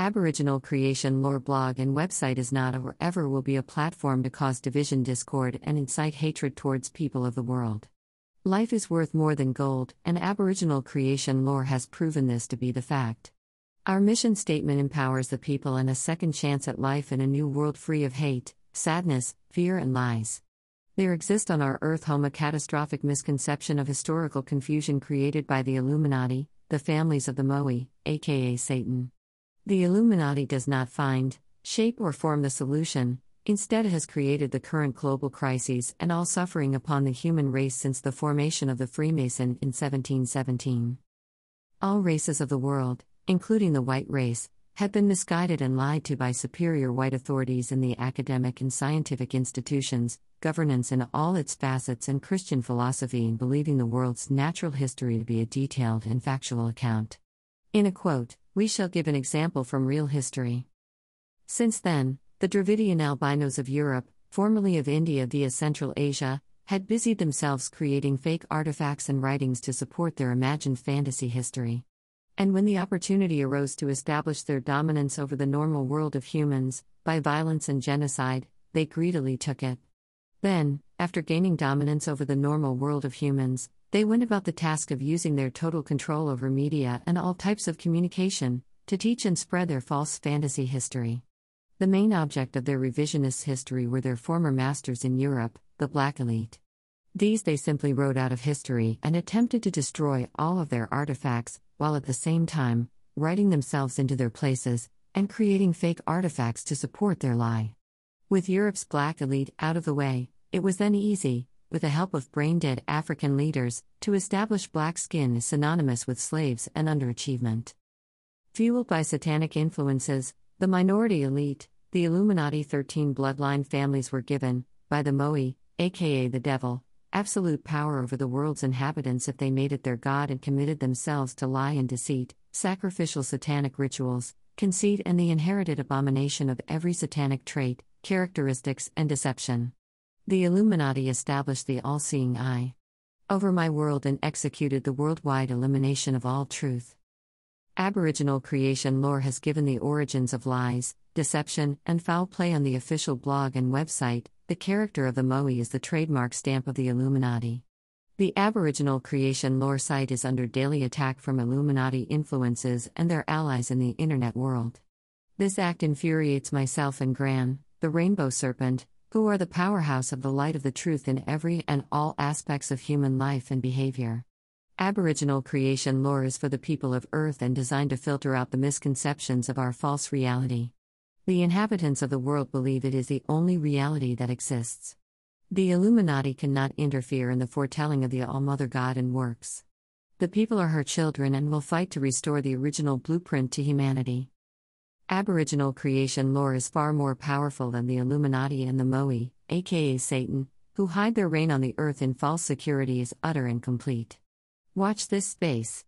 Aboriginal Creation Lore blog and website is not or ever will be a platform to cause division, discord, and incite hatred towards people of the world. Life is worth more than gold, and Aboriginal creation lore has proven this to be the fact. Our mission statement empowers the people and a second chance at life in a new world free of hate, sadness, fear, and lies. There exists on our earth home a catastrophic misconception of historical confusion created by the Illuminati, the families of the Moai, aka Satan. The Illuminati does not find, shape, or form the solution, instead, has created the current global crises and all suffering upon the human race since the formation of the Freemason in 1717. All races of the world, including the white race, have been misguided and lied to by superior white authorities in the academic and scientific institutions, governance in all its facets, and Christian philosophy in believing the world's natural history to be a detailed and factual account. In a quote, we shall give an example from real history. Since then, the Dravidian albinos of Europe, formerly of India via Central Asia, had busied themselves creating fake artifacts and writings to support their imagined fantasy history. And when the opportunity arose to establish their dominance over the normal world of humans, by violence and genocide, they greedily took it. Then, after gaining dominance over the normal world of humans, they went about the task of using their total control over media and all types of communication to teach and spread their false fantasy history. The main object of their revisionist history were their former masters in Europe, the black elite. These they simply wrote out of history and attempted to destroy all of their artifacts, while at the same time, writing themselves into their places and creating fake artifacts to support their lie. With Europe's black elite out of the way, it was then easy, with the help of brain dead African leaders, to establish black skin is synonymous with slaves and underachievement. Fueled by satanic influences, the minority elite, the Illuminati 13 bloodline families were given, by the Moai, aka the devil, absolute power over the world's inhabitants if they made it their god and committed themselves to lie and deceit, sacrificial satanic rituals, conceit, and the inherited abomination of every satanic trait, characteristics, and deception. The Illuminati established the all seeing eye over my world and executed the worldwide elimination of all truth. Aboriginal creation lore has given the origins of lies, deception, and foul play on the official blog and website. The character of the Moai is the trademark stamp of the Illuminati. The Aboriginal creation lore site is under daily attack from Illuminati influences and their allies in the internet world. This act infuriates myself and Gran, the rainbow serpent, who are the powerhouse of the light of the truth in every and all aspects of human life and behavior. Aboriginal creation lore is for the people of Earth and designed to filter out the misconceptions of our false reality. The inhabitants of the world believe it is the only reality that exists. The Illuminati cannot interfere in the foretelling of the All Mother God and works. The people are her children and will fight to restore the original blueprint to humanity. Aboriginal creation lore is far more powerful than the Illuminati and the Moai, aka Satan, who hide their reign on the earth in false security, is utter and complete. Watch this space.